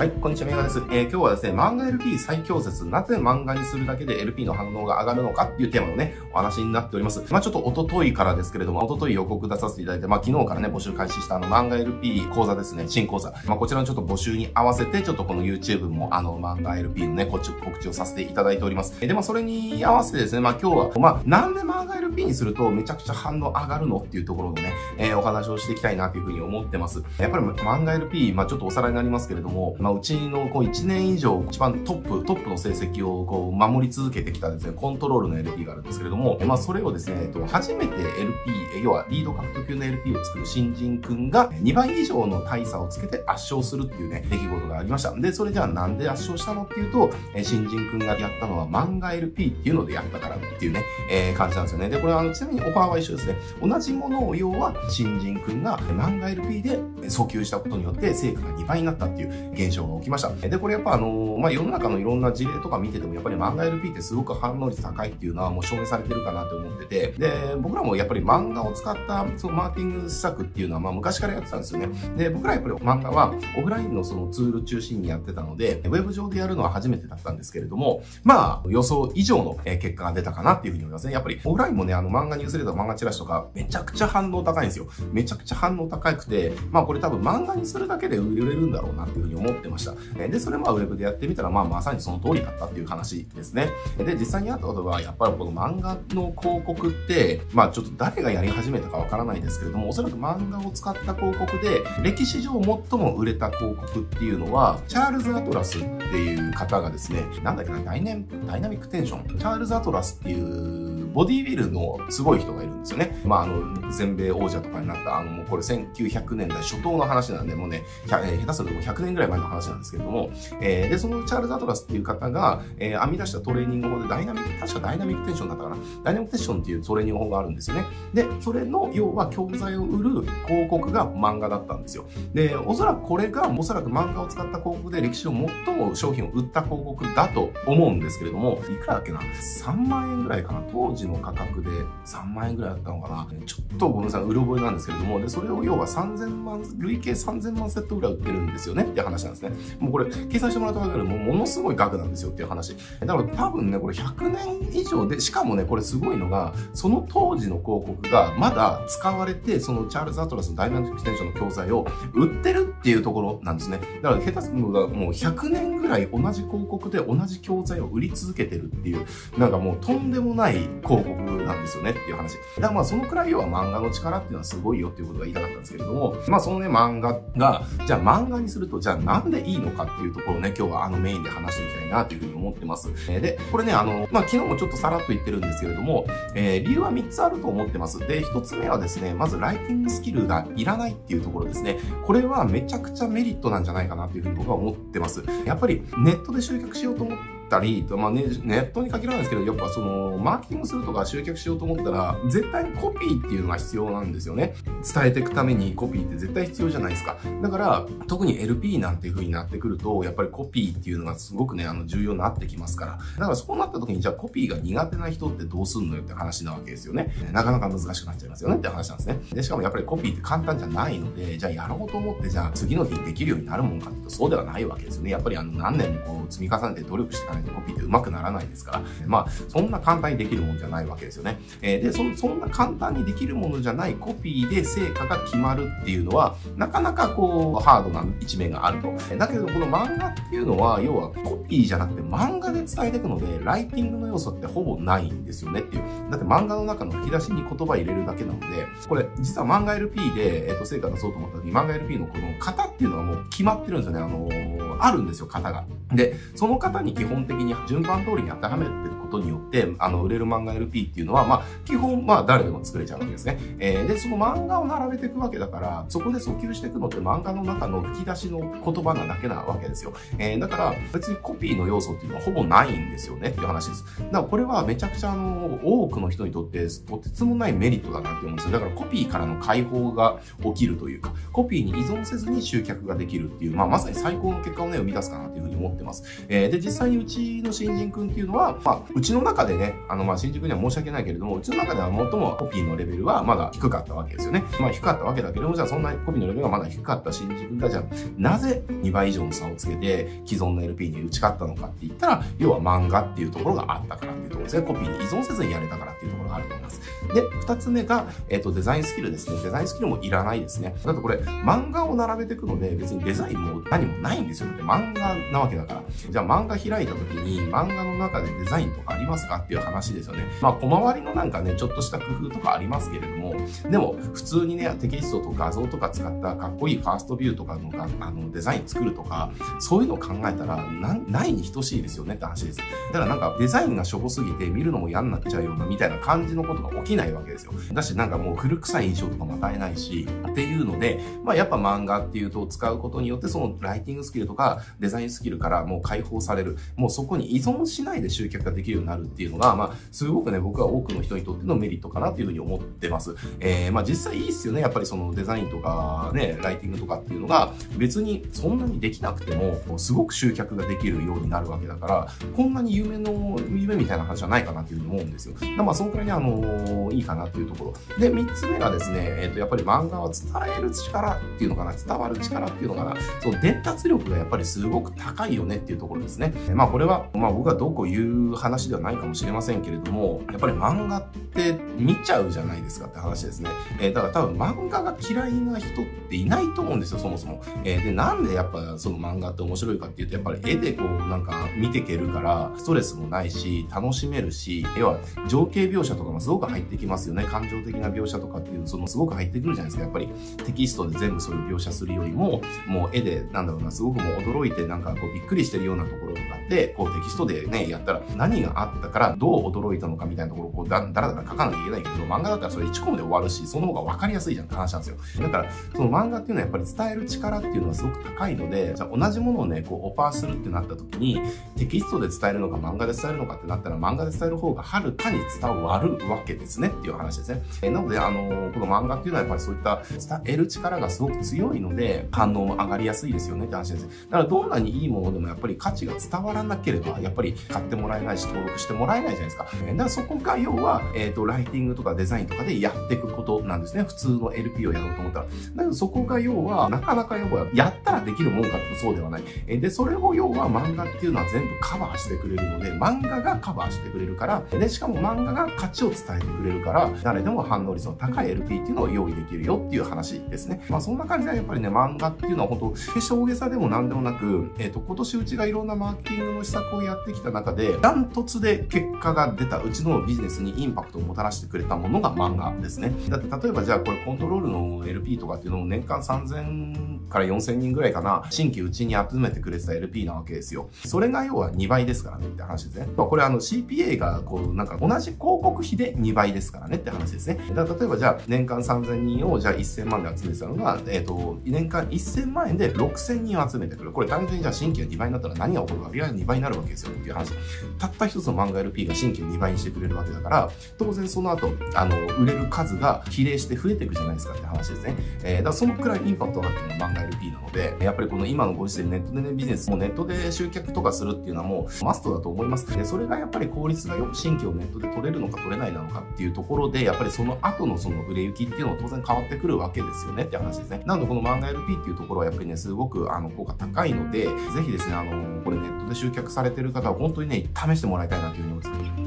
はい、こんにちは、メガです。えー、今日はですね、漫画 LP 最強説、なぜ漫画にするだけで LP の反応が上がるのかっていうテーマのね、お話になっております。まあちょっとおとといからですけれども、おととい予告出させていただいて、まあ昨日からね、募集開始したあの漫画 LP 講座ですね、新講座。まあこちらのちょっと募集に合わせて、ちょっとこの YouTube もあの漫画 LP のね、こっち告知をさせていただいております。えーで、まあそれに合わせてですね、まあ今日は、まあなんで漫画 LP にするとめちゃくちゃ反応上がるのっていうところのね、えー、お話をしていきたいなというふうに思ってます。やっぱり漫画 LP、まあちょっとおさらいになりますけれども、まああうちのこう1年以上一番トップ、トップの成績をこう守り続けてきたですね、コントロールの LP があるんですけれども、まあそれをですね、えっと、初めて LP、要はリード獲得級の LP を作る新人くんが2倍以上の大差をつけて圧勝するっていうね、出来事がありました。で、それじゃあなんで圧勝したのっていうと、新人くんがやったのは漫画 LP っていうのでやったからっていうね、えー、感じなんですよね。で、これはあの、ちなみにオファーは一緒ですね。同じものを要は新人くんが漫画 LP で訴求したことによって成果が2倍になったっていう現象が起きました。で、これやっぱあのまあ、世の中のいろんな事例とか見てても、やっぱり漫画 LP ってすごく反応率高いっていうのはもう証明されてるかなと思ってて、で、僕らもやっぱり漫画を使ったそのマーケティング施策っていうのは、まあ、昔からやってたんですよね。で、僕らやっぱり漫画はオフラインのそのツール中心にやってたので、ウェブ上でやるのは初めてだったんですけれども、まあ、予想以上の結果が出たかなっていうふうに思いますね。やっぱりオフラインもね、あの漫画ニュースレター、漫画チラシとか、めちゃくちゃ反応高いんですよ。めちゃくちゃ反応高くて、まあこれ多分漫画にするだけで売れるんだろうなっていうふうに思ってました。で、それまあウェブでやってみたら、まあまさにその通りだったっていう話ですね。で、実際にあったことは、やっぱりこの漫画の広告って、まあちょっと誰がやり始めたかわからないですけれども、おそらく漫画を使った広告で、歴史上最も売れた広告っていうのは、チャールズ・アトラスっていう方がですね、なんだっけな、 Dynamic Tension。チャールズ・アトラスっていうボディビルのすごい人がいるんですよね。まあ、あの、全米王者とかになった、あの、もうこれ1900年代初頭の話なんで、もうね、下手すると100年ぐらい前の話なんですけれども、えー、で、そのチャールズ・アトラスっていう方が、えー、編み出したトレーニング法で Dynamic、確か Dynamic Tension だったかな。 Dynamic Tension っていうトレーニング法があるんですよね。で、それの、要は教材を売る広告が漫画だったんですよ。で、おそらくこれが、おそらく漫画を使った広告で歴史上最も商品を売った広告だと思うんですけれども、いくらだっけな ?3 万円ぐらいかな。当時の価格で3万円ぐらいだったのかな。ちょっとごめんなさい、うろ覚えなんですけれども、で、それを要は3000万、累計3000万セットぐらい売ってるんですよねって話なんですね。もうこれ、計算してもらっただけでもものすごい額なんですよっていう話。だから多分ね、これ100年以上で、しかもね、これすごいのが、その当時の広告がまだ使われて、そのチャールズ・アトラスのダイナミックステンションの教材を売ってるっていうところなんですね。だから下手するのがもう100年ぐらい同じ広告で同じ教材を売り続けてるっていう、なんかもうとんでもない広告なんですよねっていう話。だからまあそのくらい要は漫画の力っていうのはすごいよっていうことが言いたかったんですけれども、まあそのね漫画が、じゃあ漫画にすると、じゃあなんでいいのかっていうところをね、今日はあのメインで話していきたいなというふうに思ってます。えで、これね、あの、まあ昨日もちょっとさらっと言ってるんですけれども、えー、理由は3つあると思ってます。で、1つ目はですね、まずライティングスキルがいらないっていうところですね。これはめちゃくちゃメリットなんじゃないかなというふうに僕は思ってます。やっぱりネットで集客しようと思ってったり、まあね、ネットに限らないですけど、やっぱその、マーケティングするとか集客しようと思ったら、絶対にコピーっていうのが必要なんですよね。伝えていくためにコピーって絶対必要じゃないですか。だから、特に LP なんていう風になってくると、やっぱりコピーっていうのがすごくね、あの、重要になってきますから。だからそうなった時に、じゃあコピーが苦手な人ってどうすんのよって話なわけですよね。なかなか難しくなっちゃいますよねって話なんですね。で、しかもやっぱりコピーって簡単じゃないので、じゃあやろうと思って、じゃあ次の日できるようになるもんかっていうと、そうではないわけですよね。やっぱりあの、何年もこう、積み重ねて努力してかないとコピーって上手くならないですから、まあ、そんな簡単にできるものじゃないわけですよね。えー、でそ、そんな簡単にできるものじゃないコピーで成果が決まるっていうのは、なかなかこう、ハードな一面があると。だけど、この漫画っていうのは、要はコピーじゃなくて漫画で伝えていくので、ライティングの要素ってほぼないんですよねっていう。だって漫画の中の吹き出しに言葉入れるだけなので、これ、実は漫画 LP で、えっ、ー、と、成果出そうと思った時に、漫画 LP のこの型っていうのがもう決まってるんですよね。あのー、あるんですよ、型が。で、その型に基本的に順番通りに当てはめてることによって、あの、売れる漫画 LP っていうのは、まあ、基本、まあ、誰でも作れちゃうわけですね。えー、で、その漫画を並べていくわけだから、そこで訴求していくのって漫画の中の吹き出しの言葉なだけなわけですよ。えー、だから、別にコピーの要素っていうのはほぼないんですよねっていう話です。だから、これはめちゃくちゃ、あの、多くの人にとって、とてつもないメリットだなって思うんですよ。だから、コピーからの解放が起きるというか、コピーに依存せずに集客ができるっていう、まあ、まさに最高の結果をね、生み出すかなというふうに思ってます。えー、で、実際にうちの新人くんっていうのは、まあ、うちの中でね、あの、まあ、新人くんには申し訳ないけれども、うちの中では最もコピーのレベルはまだ低かったわけですよね。まあ、低かったわけだけども、じゃあそんなコピーのレベルがまだ低かった新人くんが、じゃあ、なぜ2倍以上の差をつけて既存の LP に打ち勝ったのかって言ったら、要は漫画っていうところがあったからっていうところですね。コピーに依存せずにやれたからっていうところがあると思います。で、二つ目が、えっ、ー、と、デザインスキルですね。デザインスキルもいらないですね。だってこれ、漫画を並べていくので、別にデザインも何もないんですよ。って漫画なわけだから。じゃあ漫画開いた時に、漫画の中でデザインとかありますかっていう話ですよね。まあ、小回りのなんかね、ちょっとした工夫とかありますけれども、でも、普通にね、テキストと画像とか使ったかっこいいファーストビューとかのあのデザイン作るとか、そういうのを考えたら、な、ないに等しいですよねって話です。だからなんかデザインがしょぼすぎて見るのも嫌になっちゃうようなみたいな感じのことが起きないわけですよ。だしなんかもう古臭い印象とかも与えないし、っていうので、まあやっぱ漫画っていうと使うことによってそのライティングスキルとかデザインスキルからもう解放される。もうそこに依存しないで集客ができるようになるっていうのが、まあすごくね、僕は多くの人にとってのメリットかなっていうふうに思ってます。えー、まあ実際いいっすよね。やっぱりそのデザインとかね、ライティングとかっていうのが別にそんなにできなくても、すごく集客ができるようになるわけだから、こんなに夢の、夢みたいな話じゃないかなっていうふうに思うんですよ。まあそのくらいにあの、いいかなっていうところ。で、3つ目がですね、えっ、ー、と、やっぱり漫画は伝える力っていうのかな、伝わる力っていうのかな、その伝達力がやっぱりすごく高いよねっていうところですね。まあこれは、まあ僕はどうこう言う話ではないかもしれませんけれども、やっぱり漫画って見ちゃうじゃないですかって話ですね。えー、だから多分漫画が嫌いな人っていないと思うんですよ、そもそも。えー、で、なんでやっぱその漫画って面白いかっていうと、やっぱり絵でこうなんか見ていけるから、ストレスもないし、楽しめるし、要は情景描写とかもすごく入ってきますよね。感情的な描写とかっていう、そのすごく入ってくるじゃないですか。やっぱりテキストで全部それを描写するよりも、もう絵で、なんだろうな、すごくもう驚いてなんかこうびっくりしてるようなところとかって、こうテキストでね、やったら何があったからどう驚いたのかみたいなところをこうだだらだら書かなきゃいけないけど、漫画だったらそれ1コマで終わるし、その方が分かりやすいじゃんって話なんですよ。だから、その漫画っていうのはやっぱり伝える力っていうのはすごく高いので、じゃあ同じものをね、こうオファーするってなった時に、テキストで伝えるのか漫画で伝えるのかってなったら漫画で伝える方がはるかに伝わるわけですねっていう話ですね。えなので、あのー、この漫画っていうのはやっぱりそういった伝える力がすごく強いので、反応も上がりやすいですよねって話です。だからどんなにいいものでもやっぱり価値が伝わらなければ、やっぱり買ってもらえないし、登録してもらえないじゃないですか。だからそこが要は、えっ、ー、と、ライティングとかデザインとかでやっていくことなんですね。普通の LP をやろうと思ったら。だけどそこが要は、なかなか要は、やったらできるもんかってそうではない。で、それを要は漫画っていうのは全部カバーしてくれるので、漫画がカバーしてくれるから、で、しかも漫画が価値を伝えてくれるから、誰でも反応率の高い LP っていうのを用意できるよっていう話ですね。まあそんな感じでやっぱりね、漫画っていうのは本当決して大げさでも何でもなく、えっ、ー、と、今年うちがいろんなマーケティングの施策をやってきた中で、ダントツで結果が出たうちのビジネスにインパクトをもたらしてくれたものが漫画ですね。だって例えばじゃあこれコントロールの LP とかっていうのを年間3000から4000人ぐらいかな、新規うちに集めてくれてた LP なわけですよ。それが要は2倍ですからねって話ですね。これあの CPA がこうなんか同じ広告費で2倍ですからねって話ですね。だ例えばじゃあ年間3000人をじゃあ1000万で集めてたのが、えっ、ー、と、年間1000万円で6000人を集めてくる。これ単純にじゃあ新規が2倍になったら何が起こるか、割合2倍になるわけですよっていう話。たった一つの漫画 LP が新規を2倍にしてくれるわけだから、当然その後、あの、売れる数が比例して増えていくじゃないですかって話ですね。えー、だからそのくらいインパクトがあってるのが漫画 LP なので、やっぱりこの今のご時世ネットでね、ビジネスもネットで集客とかするっていうのはもうマストだと思います。で、それがやっぱり効率がよく新規をネットで取れるのか取れないなのかっていうところで、やっぱりその後のその売れ行きっていうのは当然変わってくるわけですよねって話ですね。なのでこの漫画 LP っていうところはやっぱりね、すごくあの効果高いので、ぜひですね、あの、これネットで集客されてる方は本当にね、試してもらいたいなというふうに思います。